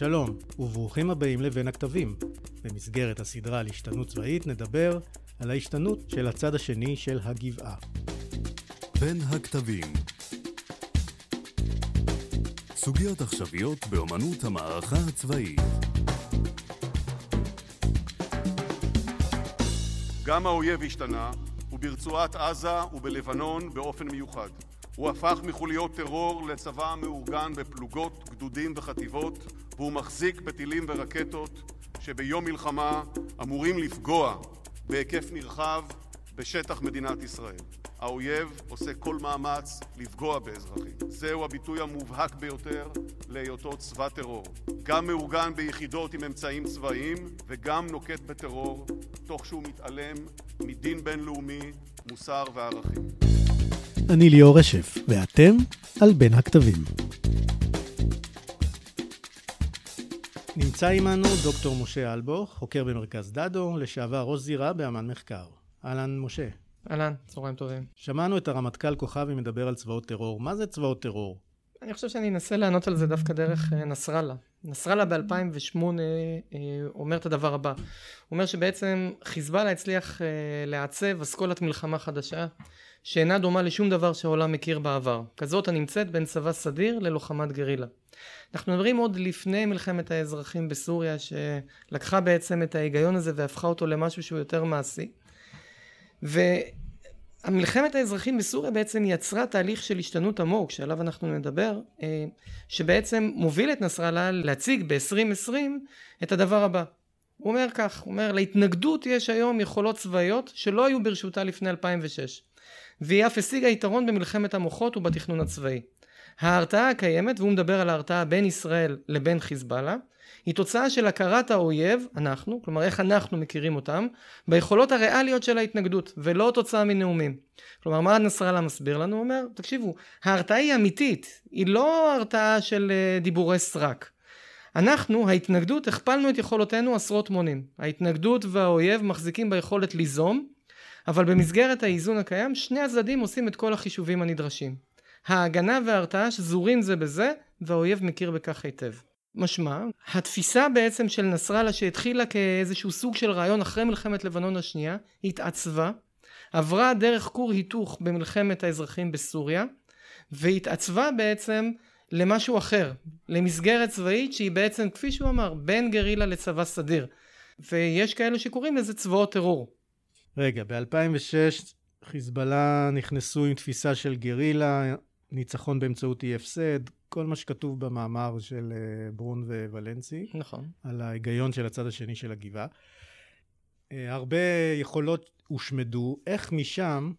שלום, וברוכים הבאים לבין הכתבים. במסגרת הסדרה על השתנות צבאית נדבר על ההשתנות של הצד השני של הגבעה. בין הכתבים סוגיות עכשוויות באמנות המערכה הצבאית גם האויב השתנה, וברצועת עזה ובלבנון באופן מיוחד. הוא הפך מחוליות טרור לצבא מאורגן בפלוגות, גדודים וחטיבות, והוא מחזיק בטילים ורקטות שביום מלחמה אמורים לפגוע בהיקף נרחב בשטח מדינת ישראל. האויב עושה כל מאמץ לפגוע באזרחים. זהו הביטוי המובהק ביותר להיותו צבא טרור. גם מאורגן ביחידות עם אמצעים צבאיים וגם נוקט בטרור, תוך שהוא מתעלם מדין בינלאומי, מוסר וערכים. אני ליאור רשף, ואתם על בין הכתבים. נמצא עמנו דוקטור משה אלבוך, חוקר במרכז דדו, לשעבר ראש זירה באמן מחקר. אהלן משה. אהלן, צהריים טובים. שמענו את הרמטכ"ל כוכבי מדבר על צבאות טרור. מה זה צבאות טרור? אני חושב שאני אנסה לענות על זה דווקא דרך אה, נסראללה. נסראללה ב-2008 אה, אומר את הדבר הבא. הוא אומר שבעצם חיזבאללה הצליח אה, לעצב אסכולת מלחמה חדשה, שאינה דומה לשום דבר שהעולם מכיר בעבר. כזאת הנמצאת בין צבא סדיר ללוחמת גרילה. אנחנו מדברים עוד לפני מלחמת האזרחים בסוריה, שלקחה בעצם את ההיגיון הזה והפכה אותו למשהו שהוא יותר מעשי. והמלחמת האזרחים בסוריה בעצם יצרה תהליך של השתנות עמוק שעליו אנחנו נדבר אה, שבעצם מוביל את נסראללה להציג ב-2020 את הדבר הבא הוא אומר כך, הוא אומר להתנגדות יש היום יכולות צבאיות שלא היו ברשותה לפני 2006 והיא אף השיגה יתרון במלחמת המוחות ובתכנון הצבאי. ההרתעה הקיימת, והוא מדבר על ההרתעה בין ישראל לבין חיזבאללה, היא תוצאה של הכרת האויב, אנחנו, כלומר איך אנחנו מכירים אותם, ביכולות הריאליות של ההתנגדות, ולא תוצאה מנאומים. כלומר, מה נסראללה מסביר לנו? הוא אומר, תקשיבו, ההרתעה היא אמיתית, היא לא הרתעה של אה, דיבורי סרק. אנחנו, ההתנגדות, הכפלנו את יכולותינו עשרות מונים. ההתנגדות והאויב מחזיקים ביכולת ליזום, אבל במסגרת האיזון הקיים, שני הצדדים עושים את כל החישובים הנדרשים. ההגנה וההרתעה שזורים זה בזה, והאויב מכיר בכך היטב. משמע, התפיסה בעצם של נסראללה שהתחילה כאיזשהו סוג של רעיון אחרי מלחמת לבנון השנייה, התעצבה, עברה דרך כור היתוך במלחמת האזרחים בסוריה, והתעצבה בעצם למשהו אחר, למסגרת צבאית שהיא בעצם, כפי שהוא אמר, בין גרילה לצבא סדיר. ויש כאלה שקוראים לזה צבאות טרור. רגע, ב-2006 חיזבאללה נכנסו עם תפיסה של גרילה, ניצחון באמצעות אי הפסד, כל מה שכתוב במאמר של אה, ברון וולנסי. נכון. על ההיגיון של הצד השני של הגבעה. אה, הרבה יכולות הושמדו. איך משם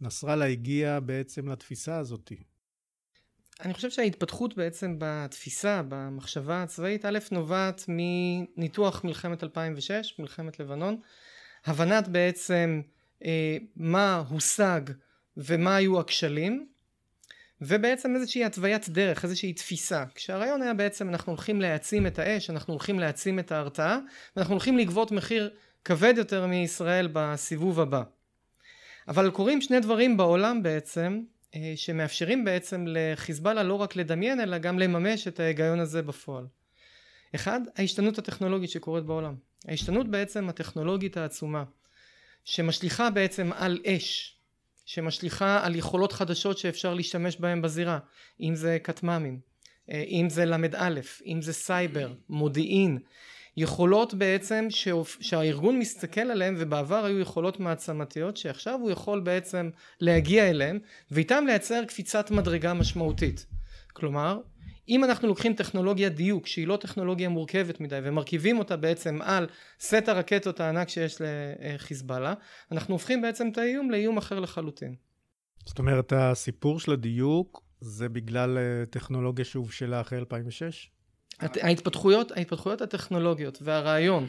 נסראללה הגיע בעצם לתפיסה הזאת? אני חושב שההתפתחות בעצם בתפיסה, במחשבה הצבאית, א', נובעת מניתוח מלחמת 2006, מלחמת לבנון, הבנת בעצם אה, מה הושג ומה היו הכשלים, ובעצם איזושהי התוויית דרך, איזושהי תפיסה. כשהרעיון היה בעצם אנחנו הולכים להעצים את האש, אנחנו הולכים להעצים את ההרתעה, ואנחנו הולכים לגבות מחיר כבד יותר מישראל בסיבוב הבא. אבל קורים שני דברים בעולם בעצם, אה, שמאפשרים בעצם לחיזבאללה לא רק לדמיין, אלא גם לממש את ההיגיון הזה בפועל. אחד, ההשתנות הטכנולוגית שקורית בעולם. ההשתנות בעצם הטכנולוגית העצומה, שמשליכה בעצם על אש, שמשליכה על יכולות חדשות שאפשר להשתמש בהן בזירה, אם זה כטמ"מים, אה, אם זה ל"א, אם זה סייבר, מודיעין, יכולות בעצם שהארגון מסתכל עליהן ובעבר היו יכולות מעצמתיות שעכשיו הוא יכול בעצם להגיע אליהן ואיתן לייצר קפיצת מדרגה משמעותית. כלומר אם אנחנו לוקחים טכנולוגיה דיוק שהיא לא טכנולוגיה מורכבת מדי ומרכיבים אותה בעצם על סט הרקטות הענק שיש לחיזבאללה אנחנו הופכים בעצם את האיום לאיום אחר לחלוטין. זאת אומרת הסיפור של הדיוק זה בגלל אה, טכנולוגיה שהובשלה אחרי 2006? ההתפתחויות, ההתפתחויות הטכנולוגיות והרעיון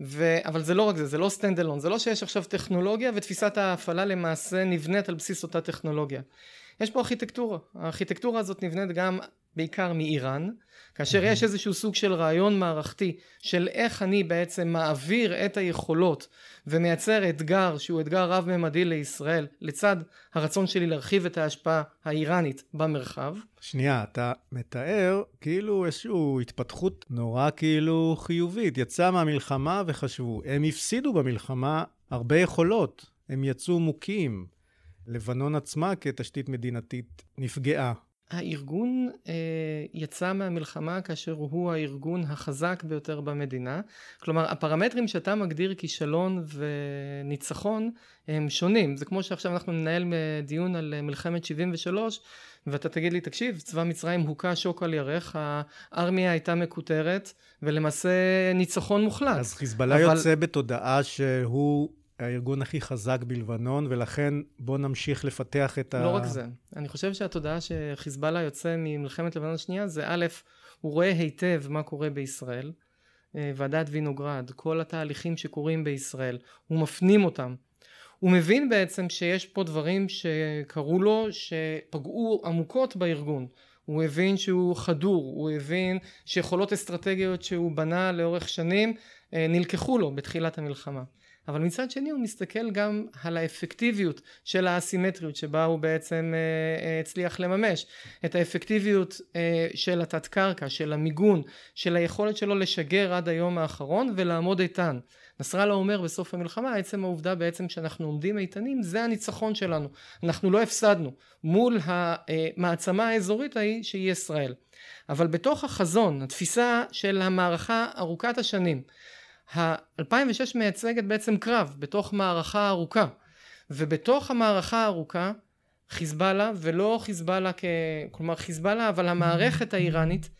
ו... אבל זה לא רק זה, זה לא stand alone, זה לא שיש עכשיו טכנולוגיה ותפיסת ההפעלה למעשה נבנית על בסיס אותה טכנולוגיה. יש פה ארכיטקטורה, הארכיטקטורה הזאת נבנית גם בעיקר מאיראן, כאשר יש איזשהו סוג של רעיון מערכתי של איך אני בעצם מעביר את היכולות ומייצר אתגר שהוא אתגר רב-ממדי לישראל לצד הרצון שלי להרחיב את ההשפעה האיראנית במרחב. שנייה, אתה מתאר כאילו איזושהי התפתחות נורא כאילו חיובית. יצא מהמלחמה וחשבו, הם הפסידו במלחמה הרבה יכולות, הם יצאו מוכים. לבנון עצמה כתשתית מדינתית נפגעה. הארגון אה, יצא מהמלחמה כאשר הוא הארגון החזק ביותר במדינה. כלומר, הפרמטרים שאתה מגדיר כישלון וניצחון הם שונים. זה כמו שעכשיו אנחנו ננהל דיון על מלחמת 73, ואתה תגיד לי, תקשיב, צבא מצרים הוכה שוק על ירך, הארמיה הייתה מקוטרת, ולמעשה ניצחון מוחלט. אז חיזבאללה אבל... יוצא בתודעה שהוא הארגון הכי חזק בלבנון, ולכן בואו נמשיך לפתח את לא ה... לא רק זה. אני חושב שהתודעה שחיזבאללה יוצא ממלחמת לבנון השנייה, זה א', הוא רואה היטב מה קורה בישראל, אה, ועדת וינוגרד, כל התהליכים שקורים בישראל, הוא מפנים אותם. הוא מבין בעצם שיש פה דברים שקרו לו, שפגעו עמוקות בארגון. הוא הבין שהוא חדור, הוא הבין שיכולות אסטרטגיות שהוא בנה לאורך שנים אה, נלקחו לו בתחילת המלחמה. אבל מצד שני הוא מסתכל גם על האפקטיביות של האסימטריות שבה הוא בעצם אה, אה, הצליח לממש. את האפקטיביות אה, של התת קרקע, של המיגון, של היכולת שלו לשגר עד היום האחרון ולעמוד איתן. נסראללה אומר בסוף המלחמה עצם העובדה בעצם שאנחנו עומדים איתנים זה הניצחון שלנו. אנחנו לא הפסדנו. מול המעצמה האזורית ההיא שהיא ישראל. אבל בתוך החזון התפיסה של המערכה ארוכת השנים ה-2006 מייצגת בעצם קרב בתוך מערכה ארוכה. ובתוך המערכה הארוכה חיזבאללה ולא חיזבאללה כ... כלומר חיזבאללה אבל המערכת האיראנית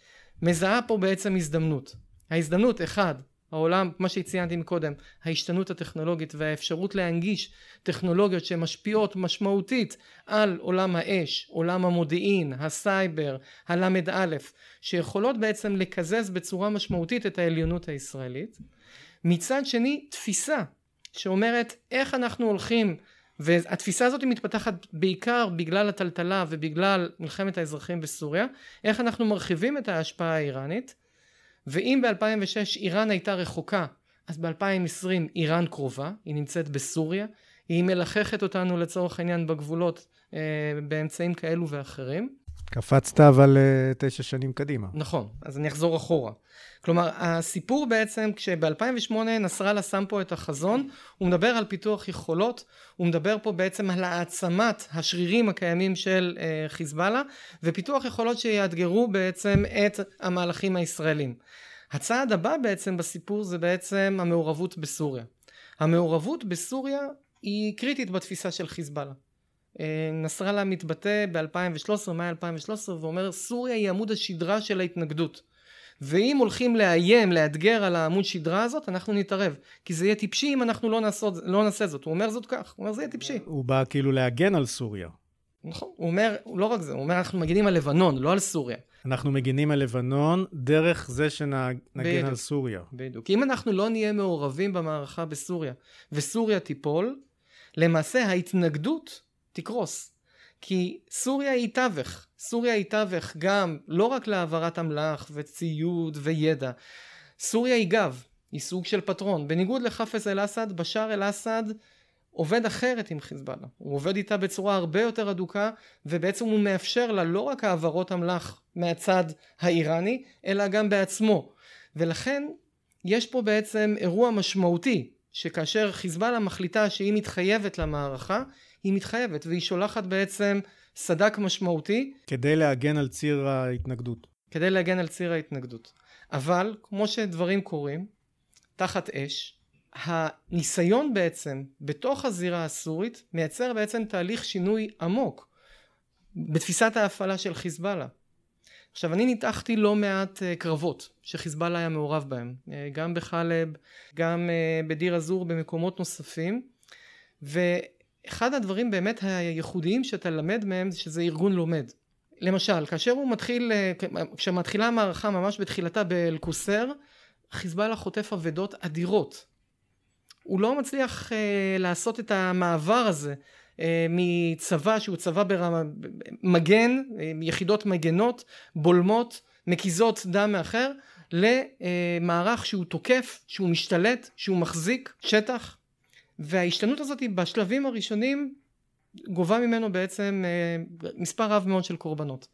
מזהה פה בעצם הזדמנות. ההזדמנות אחד העולם מה שציינתי מקודם ההשתנות הטכנולוגית והאפשרות להנגיש טכנולוגיות שמשפיעות משמעותית על עולם האש עולם המודיעין הסייבר הל"א שיכולות בעצם לקזז בצורה משמעותית את העליונות הישראלית מצד שני תפיסה שאומרת איך אנחנו הולכים והתפיסה הזאת מתפתחת בעיקר בגלל הטלטלה ובגלל מלחמת האזרחים בסוריה איך אנחנו מרחיבים את ההשפעה האיראנית ואם ב-2006 איראן הייתה רחוקה אז ב-2020 איראן קרובה היא נמצאת בסוריה היא מלחכת אותנו לצורך העניין בגבולות אה, באמצעים כאלו ואחרים קפצת אבל uh, תשע שנים קדימה. נכון, אז אני אחזור אחורה. כלומר, הסיפור בעצם, כשב-2008 נסראללה שם פה את החזון, הוא מדבר על פיתוח יכולות, הוא מדבר פה בעצם על העצמת השרירים הקיימים של uh, חיזבאללה, ופיתוח יכולות שיאתגרו בעצם את המהלכים הישראלים. הצעד הבא בעצם בסיפור זה בעצם המעורבות בסוריה. המעורבות בסוריה היא קריטית בתפיסה של חיזבאללה. אה, נסראללה מתבטא ב-2013, מאי 2013, ואומר סוריה היא עמוד השדרה של ההתנגדות. ואם הולכים לאיים, לאתגר על העמוד שדרה הזאת, אנחנו נתערב. כי זה יהיה טיפשי אם אנחנו לא, נעשות, לא נעשה זאת. הוא אומר זאת כך, הוא אומר זה יהיה טיפשי. הוא בא כאילו להגן על סוריה. נכון, הוא אומר, לא רק זה, הוא אומר אנחנו מגינים על לבנון, לא על סוריה. אנחנו מגינים על לבנון דרך זה שנגן על סוריה. בדיוק. כי אם אנחנו לא נהיה מעורבים במערכה בסוריה, וסוריה תיפול, למעשה ההתנגדות תקרוס. כי סוריה היא תווך. סוריה היא תווך גם לא רק להעברת אמל"ח וציוד וידע. סוריה היא גב, היא סוג של פטרון. בניגוד לחפז אל-אסד, בשאר אל-אסד עובד אחרת עם חיזבאללה. הוא עובד איתה בצורה הרבה יותר אדוקה, ובעצם הוא מאפשר לה לא רק העברות אמל"ח מהצד האיראני, אלא גם בעצמו. ולכן יש פה בעצם אירוע משמעותי, שכאשר חיזבאללה מחליטה שהיא מתחייבת למערכה, היא מתחייבת והיא שולחת בעצם סדק משמעותי. כדי להגן על ציר ההתנגדות. כדי להגן על ציר ההתנגדות. אבל כמו שדברים קורים, תחת אש, הניסיון בעצם בתוך הזירה הסורית מייצר בעצם תהליך שינוי עמוק בתפיסת ההפעלה של חיזבאללה. עכשיו אני ניתחתי לא מעט uh, קרבות שחיזבאללה היה מעורב בהם, uh, גם בחלב, גם uh, בדיר א-זור במקומות נוספים, ו... אחד הדברים באמת הייחודיים שאתה למד מהם זה שזה ארגון לומד. למשל, כאשר הוא מתחיל, אה, כשמתחילה המערכה ממש בתחילתה באל-קוסר, חיזבאללה חוטף אבדות אדירות. הוא לא מצליח אה, לעשות את המעבר הזה אה, מצבא שהוא צבא ברמה, מגן, אה, יחידות מגנות, בולמות, מקיזות דם מאחר, למערך שהוא תוקף, שהוא משתלט, שהוא מחזיק שטח, וההשתנות הזאת בשלבים הראשונים גובה ממנו בעצם אה, מספר רב מאוד של קורבנות.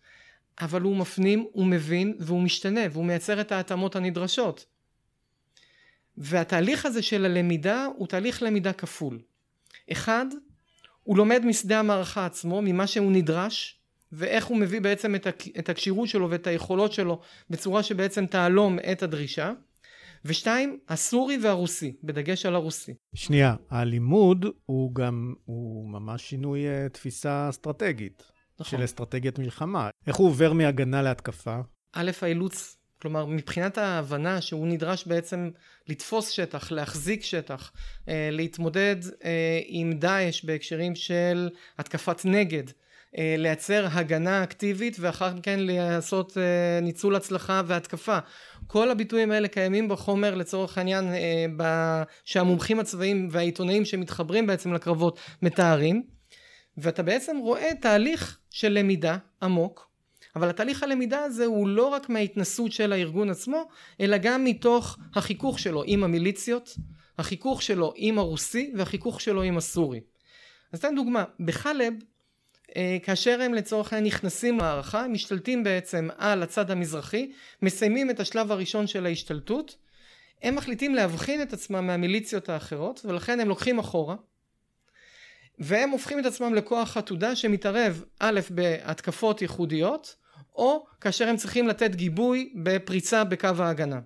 אבל הוא מפנים, הוא מבין והוא משתנה והוא מייצר את ההתאמות הנדרשות. והתהליך הזה של הלמידה הוא תהליך למידה כפול. אחד, הוא לומד משדה המערכה עצמו, ממה שהוא נדרש, ואיך הוא מביא בעצם את הכשירות שלו ואת היכולות שלו בצורה שבעצם תהלום את הדרישה. ושתיים, הסורי והרוסי, בדגש על הרוסי. שנייה, הלימוד הוא גם, הוא ממש שינוי uh, תפיסה אסטרטגית. נכון. של אסטרטגיית מלחמה. איך הוא עובר מהגנה להתקפה? א', האילוץ, כלומר, מבחינת ההבנה שהוא נדרש בעצם לתפוס שטח, להחזיק שטח, אה, להתמודד אה, עם דאעש בהקשרים של התקפת נגד, אה, לייצר הגנה אקטיבית ואחר כן לעשות ניצול הצלחה והתקפה. כל הביטויים האלה קיימים בחומר לצורך העניין שהמומחים הצבאיים והעיתונאים שמתחברים בעצם לקרבות מתארים ואתה בעצם רואה תהליך של למידה עמוק אבל התהליך הלמידה הזה הוא לא רק מההתנסות של הארגון עצמו אלא גם מתוך החיכוך שלו עם המיליציות החיכוך שלו עם הרוסי והחיכוך שלו עם הסורי. אז אתן דוגמה. בחלב אה, כאשר הם לצורך העניין נכנסים להערכה, הם משתלטים בעצם על הצד המזרחי, מסיימים את השלב הראשון של ההשתלטות, הם מחליטים להבחין את עצמם מהמיליציות האחרות, ולכן הם לוקחים אחורה, והם הופכים את עצמם לכוח עתודה שמתערב א' בהתקפות ייחודיות, או כאשר הם צריכים לתת גיבוי בפריצה בקו ההגנה.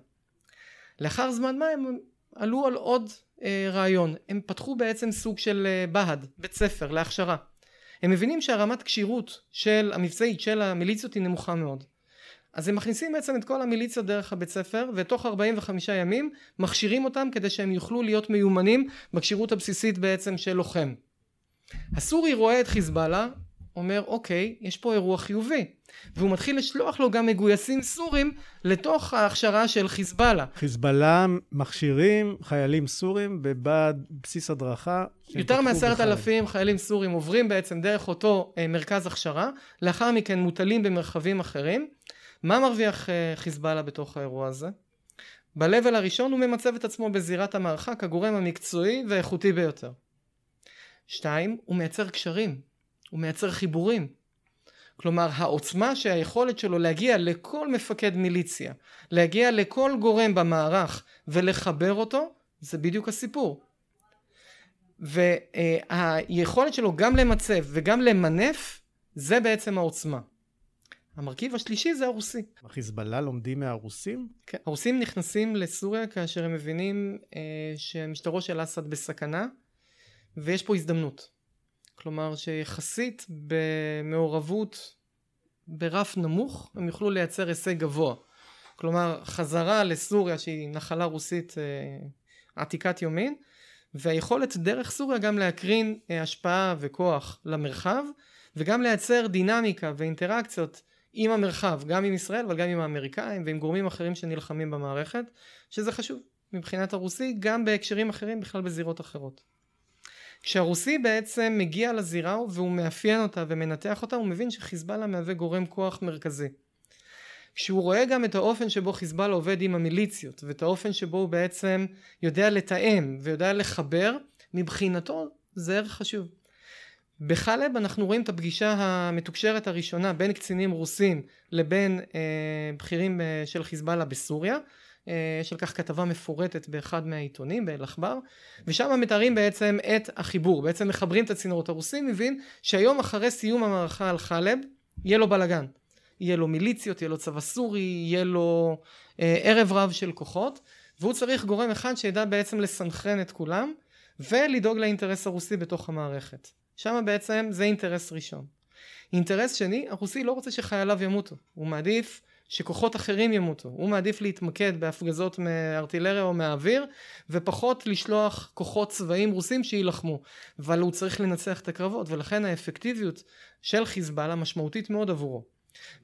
לאחר זמן מה הם עלו על עוד אה, רעיון, הם פתחו בעצם סוג של אה, בה"ד, בית ספר להכשרה. הם מבינים שהרמת כשירות של המבצעית של המיליציות היא נמוכה מאוד. אז הם מכניסים בעצם את כל המיליציות דרך הבית ספר ותוך 45 ימים מכשירים אותם כדי שהם יוכלו להיות מיומנים בכשירות הבסיסית בעצם של לוחם. הסורי רואה את חיזבאללה אומר אוקיי יש פה אירוע חיובי והוא מתחיל לשלוח לו גם מגויסים סורים לתוך ההכשרה של חיזבאללה. חיזבאללה מכשירים חיילים סורים בבסיס הדרכה. יותר מעשרת אלפים חיילים סורים עוברים בעצם דרך אותו אה, מרכז הכשרה, לאחר מכן מוטלים במרחבים אחרים. מה מרוויח אה, חיזבאללה בתוך האירוע הזה? ב-level הראשון הוא ממצב את עצמו בזירת המערכה כגורם המקצועי והאיכותי ביותר. שתיים, הוא מייצר קשרים, הוא מייצר חיבורים. כלומר העוצמה שהיכולת שלו להגיע לכל מפקד מיליציה, להגיע לכל גורם במערך ולחבר אותו, זה בדיוק הסיפור. והיכולת שלו גם למצב וגם למנף, זה בעצם העוצמה. המרכיב השלישי זה הרוסי. החיזבאללה לומדים מהרוסים? כן, הרוסים נכנסים לסוריה כאשר הם מבינים אה, שמשטרו של אסד בסכנה ויש פה הזדמנות. כלומר שיחסית במעורבות ברף נמוך הם יוכלו לייצר הישג גבוה. כלומר חזרה לסוריה שהיא נחלה רוסית אה, עתיקת יומין והיכולת דרך סוריה גם להקרין אה, השפעה וכוח למרחב וגם לייצר דינמיקה ואינטראקציות עם המרחב גם עם ישראל אבל גם עם האמריקאים ועם גורמים אחרים שנלחמים במערכת שזה חשוב מבחינת הרוסי גם בהקשרים אחרים בכלל בזירות אחרות. כשהרוסי בעצם מגיע לזירה והוא מאפיין אותה ומנתח אותה הוא מבין שחיזבאללה מהווה גורם כוח מרכזי. כשהוא רואה גם את האופן שבו חיזבאללה עובד עם המיליציות ואת האופן שבו הוא בעצם יודע לתאם ויודע לחבר מבחינתו זה ערך חשוב. בחלב אנחנו רואים את הפגישה המתוקשרת הראשונה בין קצינים רוסים לבין אה, בכירים אה, של חיזבאללה בסוריה אה, של כך כתבה מפורטת באחד מהעיתונים באל-עכבר ושם מתארים בעצם את החיבור. בעצם מחברים את הצינורות. הרוסים מבין שהיום אחרי סיום המערכה על חלב יהיה לו בלאגן יהיה לו מיליציות יהיה לו צבא סורי יהיה לו אה, ערב רב של כוחות והוא צריך גורם אחד שידע בעצם לסנכרן את כולם ולדאוג לאינטרס הרוסי בתוך המערכת. שם בעצם זה אינטרס ראשון. אינטרס שני הרוסי לא רוצה שחייליו ימותו. הוא מעדיף שכוחות אחרים ימותו. הוא מעדיף להתמקד בהפגזות מארטילריה או מהאוויר, ופחות לשלוח כוחות צבאיים רוסים שיילחמו. אבל הוא צריך לנצח את הקרבות, ולכן האפקטיביות של חיזבאללה משמעותית מאוד עבורו.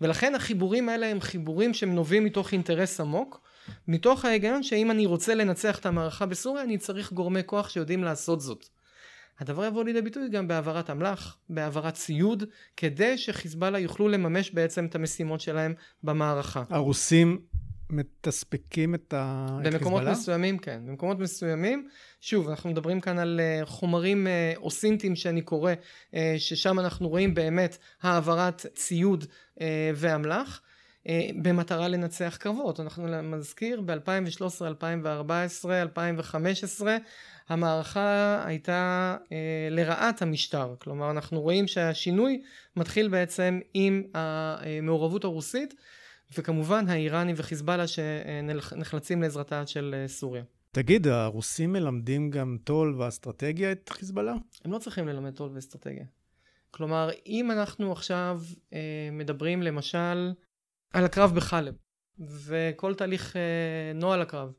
ולכן החיבורים האלה הם חיבורים שהם נובעים מתוך אינטרס עמוק, מתוך ההיגיון שאם אני רוצה לנצח את המערכה בסוריה, אני צריך גורמי כוח שיודעים לעשות זאת. הדבר יבוא לידי ביטוי גם בהעברת אמל"ח, בהעברת ציוד, כדי שחיזבאללה יוכלו לממש בעצם את המשימות שלהם במערכה. הרוסים מתספקים את החיזבאללה? במקומות מסוימים כן, במקומות מסוימים, שוב אנחנו מדברים כאן על אה, חומרים אה, אוסינטיים שאני קורא, אה, ששם אנחנו רואים באמת העברת ציוד ואמל"ח. במטרה לנצח קרבות. אנחנו מזכיר ב-2013, 2014, 2015 המערכה הייתה אה, לרעת המשטר. כלומר אנחנו רואים שהשינוי מתחיל בעצם עם המעורבות הרוסית וכמובן האיראנים וחיזבאללה שנחלצים לעזרתה של אה, סוריה. תגיד, הרוסים מלמדים גם טול ואסטרטגיה את חיזבאללה? הם לא צריכים ללמד טול ואסטרטגיה. כלומר, אם אנחנו עכשיו אה, מדברים למשל על הקרב בחלב, וכל תהליך אה, נוהל הקרב,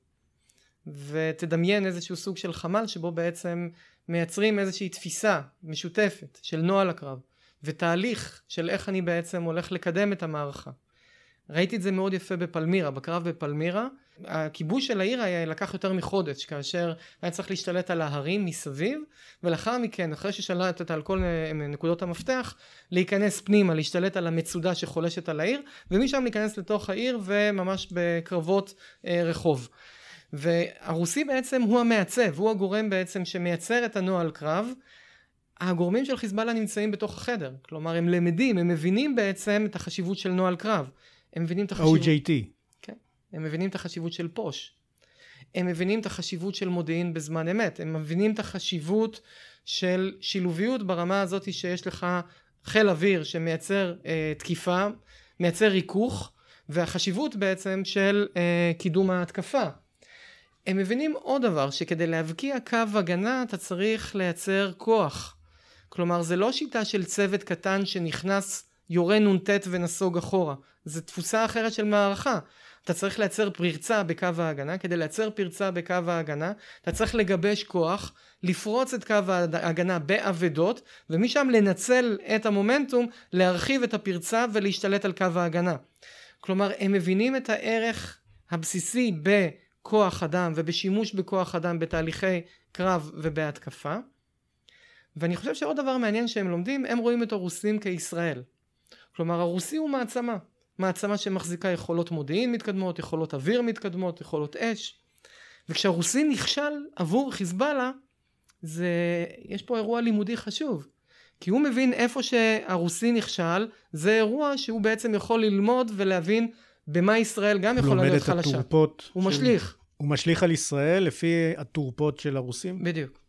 ותדמיין איזשהו סוג של חמ"ל שבו בעצם מייצרים איזושהי תפיסה משותפת של נוהל הקרב, ותהליך של איך אני בעצם הולך לקדם את המערכה. ראיתי את זה מאוד יפה בפלמירה, בקרב בפלמירה. הכיבוש של העיר היה לקח יותר מחודש, כאשר היה צריך להשתלט על ההרים מסביב, ולאחר מכן, אחרי ששלטת על כל אה, נקודות המפתח, להיכנס פנימה, להשתלט על המצודה שחולשת על העיר, ומשם להיכנס לתוך העיר וממש בקרבות אה, רחוב. והרוסי בעצם הוא המעצב, הוא הגורם בעצם שמייצר את הנוהל קרב. הגורמים של חיזבאללה נמצאים בתוך החדר, כלומר הם למדים, הם מבינים בעצם את החשיבות של נוהל קרב. הם מבינים את החשיבות... OJT. כן. הם מבינים את החשיבות של פוש. הם מבינים את החשיבות של מודיעין בזמן אמת. הם מבינים את החשיבות של שילוביות ברמה הזאת שיש לך חיל אוויר שמייצר אה, תקיפה, מייצר ריכוך, והחשיבות בעצם של אה, קידום ההתקפה. הם מבינים עוד דבר, שכדי להבקיע קו הגנה אתה צריך לייצר כוח. כלומר, זה לא שיטה של צוות קטן שנכנס יורה נ"ט ונסוג אחורה. זו תפוסה אחרת של מערכה. אתה צריך לייצר פרצה בקו ההגנה, כדי לייצר פרצה בקו ההגנה, אתה צריך לגבש כוח, לפרוץ את קו ההגנה באבדות, ומשם לנצל את המומנטום, להרחיב את הפרצה ולהשתלט על קו ההגנה. כלומר, הם מבינים את הערך הבסיסי בכוח אדם ובשימוש בכוח אדם בתהליכי קרב ובהתקפה. ואני חושב שעוד דבר מעניין שהם לומדים, הם רואים את הרוסים כישראל. כלומר הרוסי הוא מעצמה, מעצמה שמחזיקה יכולות מודיעין מתקדמות, יכולות אוויר מתקדמות, יכולות אש וכשהרוסי נכשל עבור חיזבאללה זה, יש פה אירוע לימודי חשוב כי הוא מבין איפה שהרוסי נכשל זה אירוע שהוא בעצם יכול ללמוד ולהבין במה ישראל גם יכולה להיות חלשה. הוא של... משליך. הוא משליך על ישראל לפי התורפות של הרוסים? בדיוק.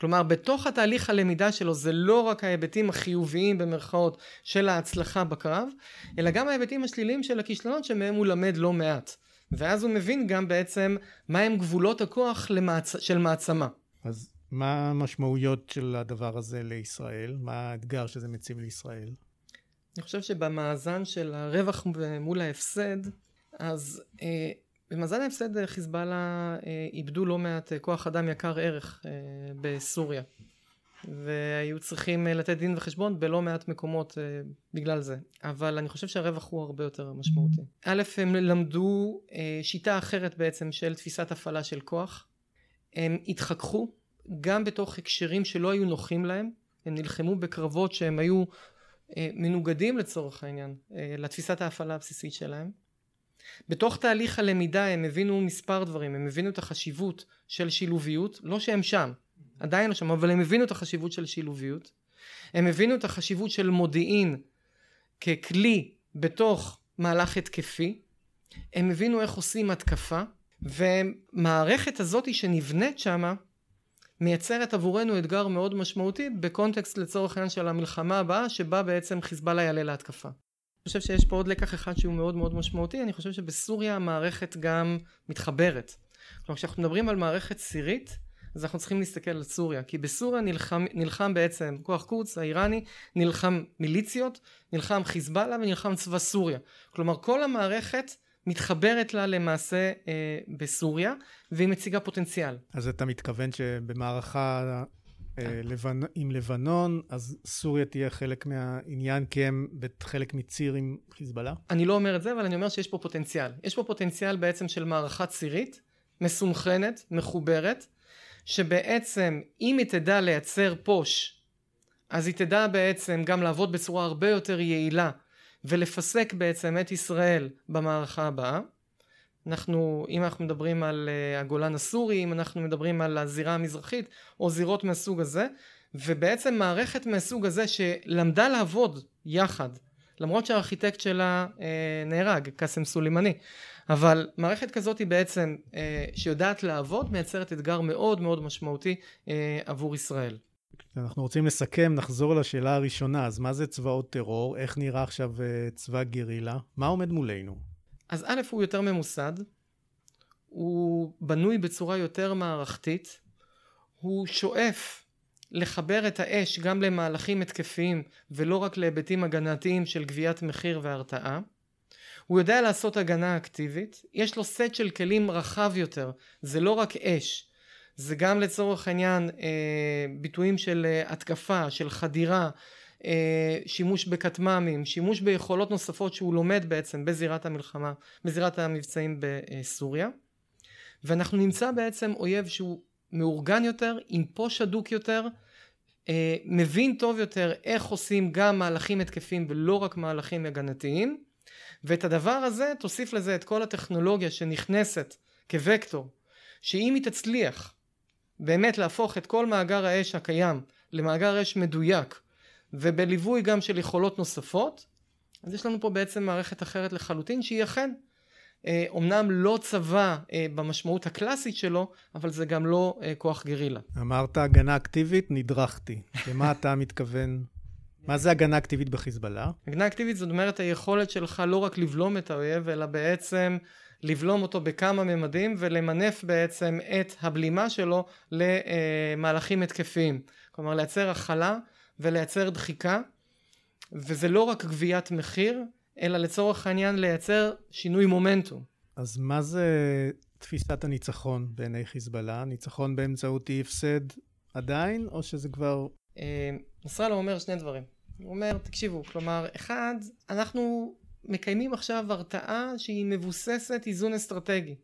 כלומר בתוך התהליך הלמידה שלו זה לא רק ההיבטים החיוביים במרכאות של ההצלחה בקרב אלא גם ההיבטים השליליים של הכישלונות שמהם הוא למד לא מעט ואז הוא מבין גם בעצם מהם גבולות הכוח למעצ... של מעצמה. אז מה המשמעויות של הדבר הזה לישראל? מה האתגר שזה מציב לישראל? אני חושב שבמאזן של הרווח מול ההפסד אז אה, במאזן ההפסד חיזבאללה אה, איבדו לא מעט אה, כוח אדם יקר ערך אה, בסוריה. והיו צריכים לתת דין וחשבון בלא מעט מקומות בגלל זה. אבל אני חושב שהרווח הוא הרבה יותר משמעותי. א' הם למדו שיטה אחרת בעצם של תפיסת הפעלה של כוח. הם התחככו גם בתוך הקשרים שלא היו נוחים להם. הם נלחמו בקרבות שהם היו מנוגדים לצורך העניין לתפיסת ההפעלה הבסיסית שלהם בתוך תהליך הלמידה הם הבינו מספר דברים, הם הבינו את החשיבות של שילוביות, לא שהם שם, עדיין לא שם, אבל הם הבינו את החשיבות של שילוביות, הם הבינו את החשיבות של מודיעין ככלי בתוך מהלך התקפי, הם הבינו איך עושים התקפה, ומערכת הזאת שנבנית שמה מייצרת עבורנו אתגר מאוד משמעותי בקונטקסט לצורך העניין של המלחמה הבאה שבה בעצם חיזבאללה יעלה להתקפה. אני חושב שיש פה עוד לקח אחד שהוא מאוד מאוד משמעותי, אני חושב שבסוריה המערכת גם מתחברת. כלומר כשאנחנו מדברים על מערכת סירית, אז אנחנו צריכים להסתכל על סוריה, כי בסוריה נלחם, נלחם בעצם כוח קודס האיראני, נלחם מיליציות, נלחם חיזבאללה ונלחם צבא סוריה. כלומר כל המערכת מתחברת לה למעשה אה, בסוריה, והיא מציגה פוטנציאל. אז אתה מתכוון שבמערכה לבנ... עם לבנון, אז סוריה תהיה חלק מהעניין כי הם חלק מציר עם חיזבאללה? אני לא אומר את זה, אבל אני אומר שיש פה פוטנציאל. יש פה פוטנציאל בעצם של מערכה צירית, מסונכרנת, מחוברת, שבעצם אם היא תדע לייצר פוש, אז היא תדע בעצם גם לעבוד בצורה הרבה יותר יעילה ולפסק בעצם את ישראל במערכה הבאה. אנחנו, אם אנחנו מדברים על uh, הגולן הסורי, אם אנחנו מדברים על הזירה המזרחית או זירות מהסוג הזה, ובעצם מערכת מהסוג הזה שלמדה לעבוד יחד, למרות שהארכיטקט שלה uh, נהרג, קאסם סולימני, אבל מערכת כזאת היא בעצם uh, שיודעת לעבוד מייצרת אתגר מאוד מאוד משמעותי uh, עבור ישראל. אנחנו רוצים לסכם, נחזור לשאלה הראשונה. אז מה זה צבאות טרור? איך נראה עכשיו uh, צבא גרילה? מה עומד מולנו? אז א', הוא יותר ממוסד, הוא בנוי בצורה יותר מערכתית, הוא שואף לחבר את האש גם למהלכים התקפיים ולא רק להיבטים הגנתיים של גביית מחיר והרתעה. הוא יודע לעשות הגנה אקטיבית, יש לו סט של כלים רחב יותר, זה לא רק אש, זה גם לצורך העניין אה, ביטויים של אה, התקפה, של חדירה, שימוש בכטמ"מים, שימוש ביכולות נוספות שהוא לומד בעצם בזירת המלחמה, בזירת המבצעים בסוריה. ואנחנו נמצא בעצם אויב שהוא מאורגן יותר, עם פוש הדוק יותר, אה, מבין טוב יותר איך עושים גם מהלכים התקפים ולא רק מהלכים הגנתיים. ואת הדבר הזה תוסיף לזה את כל הטכנולוגיה שנכנסת כווקטור, שאם היא תצליח באמת להפוך את כל מאגר האש הקיים למאגר אש מדויק ובליווי גם של יכולות נוספות, אז יש לנו פה בעצם מערכת אחרת לחלוטין שהיא אכן אה, אומנם לא צבא אה, במשמעות הקלאסית שלו, אבל זה גם לא אה, כוח גרילה. אמרת הגנה אקטיבית, נדרכתי. למה אתה מתכוון? מה זה הגנה אקטיבית בחיזבאללה? הגנה אקטיבית זאת אומרת היכולת שלך לא רק לבלום את האויב, אלא בעצם לבלום אותו בכמה ממדים ולמנף בעצם את הבלימה שלו למהלכים התקפיים. כלומר לייצר הכלה ולייצר דחיקה, וזה לא רק גביית מחיר, אלא לצורך העניין לייצר שינוי מומנטום. אז מה זה תפיסת הניצחון בעיני חיזבאללה? ניצחון באמצעות אי הפסד עדיין, או שזה כבר... אה, נסראללה אומר שני דברים. הוא אומר, תקשיבו, כלומר, אחד, אנחנו מקיימים עכשיו הרתעה שהיא מבוססת איזון אסטרטגי.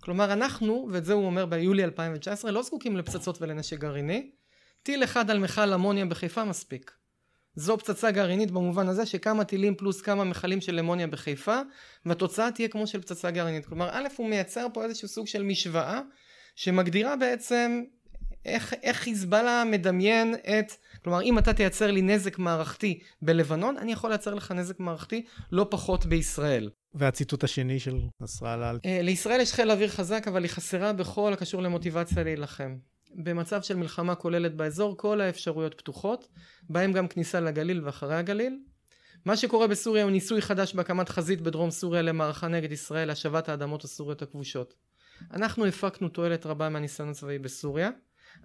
כלומר, אנחנו, ואת זה הוא אומר ביולי 2019, לא זקוקים לפצצות ולנשק גרעיני, טיל אחד על מכל אמוניה בחיפה מספיק. זו פצצה גרעינית במובן הזה שכמה טילים פלוס כמה מכלים של אמוניה בחיפה והתוצאה תהיה כמו של פצצה גרעינית. כלומר א' הוא מייצר פה איזשהו סוג של משוואה שמגדירה בעצם איך, איך חיזבאללה מדמיין את, כלומר אם אתה תייצר לי נזק מערכתי בלבנון, אני יכול לייצר לך נזק מערכתי לא פחות בישראל. והציטוט השני של נסראללה? אה, לישראל יש חיל אוויר חזק, אבל היא חסרה בכל הקשור למוטיבציה להילחם. במצב של מלחמה כוללת באזור כל האפשרויות פתוחות, בהם גם כניסה לגליל ואחרי הגליל. מה שקורה בסוריה הוא ניסוי חדש בהקמת חזית בדרום סוריה למערכה נגד ישראל להשבת האדמות הסוריות הכבושות. אנחנו הפקנו תועלת רבה מהניסיון הצבאי בסוריה.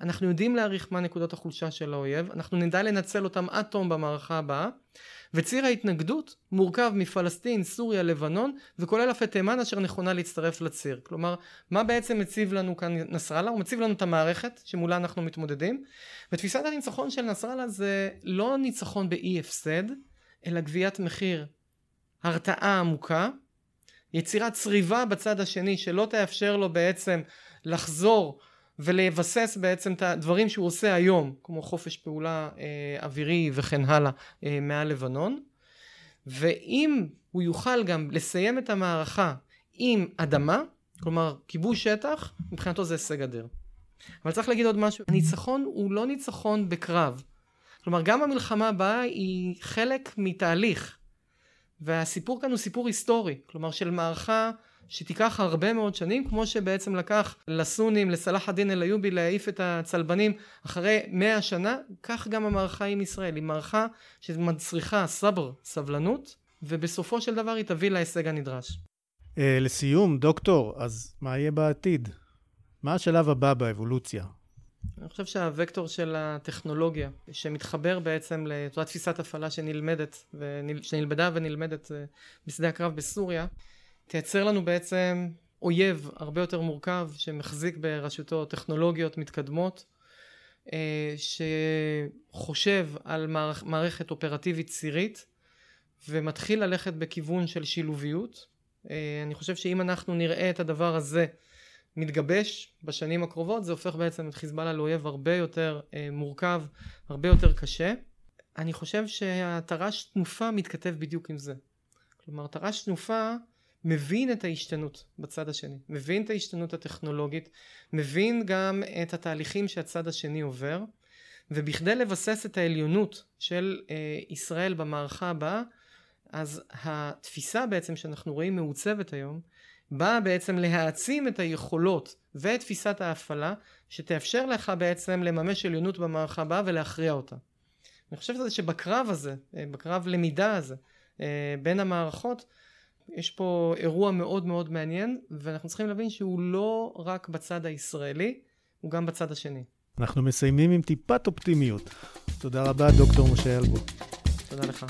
אנחנו יודעים להעריך מה נקודות החולשה של האויב, אנחנו נדע לנצל אותם עד תום במערכה הבאה, וציר ההתנגדות מורכב מפלסטין, סוריה, לבנון, וכולל אף את תימן אשר נכונה להצטרף לציר. כלומר, מה בעצם מציב לנו כאן נסראללה? הוא מציב לנו את המערכת שמולה אנחנו מתמודדים, ותפיסת הניצחון של נסראללה זה לא ניצחון באי הפסד, אלא גביית מחיר, הרתעה עמוקה, יצירת צריבה בצד השני שלא תאפשר לו בעצם לחזור ולבסס בעצם את הדברים שהוא עושה היום, כמו חופש פעולה אה, אווירי וכן הלאה אה, מעל לבנון. ואם הוא יוכל גם לסיים את המערכה עם אדמה, כלומר כיבוש שטח, מבחינתו זה הישג אדיר. אבל צריך להגיד עוד משהו, הניצחון הוא לא ניצחון בקרב. כלומר גם המלחמה הבאה היא חלק מתהליך. והסיפור כאן הוא סיפור היסטורי, כלומר של מערכה שתיקח הרבה מאוד שנים, כמו שבעצם לקח לסונים, לסלאח א-דין אל-איובי להעיף את הצלבנים אחרי מאה שנה, כך גם המערכה עם ישראל, היא מערכה שמצריכה סבר, סבלנות, ובסופו של דבר היא תביא להישג הנדרש. Uh, לסיום, דוקטור, אז מה יהיה בעתיד? מה השלב הבא באבולוציה? אני חושב שהווקטור של הטכנולוגיה, שמתחבר בעצם לאותה תפיסת הפעלה שנלמדת, שנלמדה ונלמדת אה, בשדה הקרב בסוריה, תייצר לנו בעצם אויב הרבה יותר מורכב שמחזיק בראשותו טכנולוגיות מתקדמות אה, שחושב על מערכת אופרטיבית צירית ומתחיל ללכת בכיוון של שילוביות. אה, אני חושב שאם אנחנו נראה את הדבר הזה מתגבש בשנים הקרובות, זה הופך בעצם את חיזבאללה לאויב הרבה יותר אה, מורכב, הרבה יותר קשה. אני חושב שהתר"ש תנופה מתכתב בדיוק עם זה. כלומר, תר"ש תנופה מבין את ההשתנות בצד השני, מבין את ההשתנות הטכנולוגית, מבין גם את התהליכים שהצד השני עובר, ובכדי לבסס את העליונות של אה, ישראל במערכה הבאה, אז התפיסה בעצם שאנחנו רואים מעוצבת היום, באה בעצם להעצים את היכולות ואת תפיסת ההפעלה, שתאפשר לך בעצם לממש עליונות במערכה הבאה ולהכריע אותה. אני חושב שבקרב הזה, אה, בקרב למידה הזה, אה, בין המערכות, יש פה אירוע מאוד מאוד מעניין, ואנחנו צריכים להבין שהוא לא רק בצד הישראלי, הוא גם בצד השני. אנחנו מסיימים עם טיפת אופטימיות. תודה רבה, דוקטור משה אלבו. תודה לך.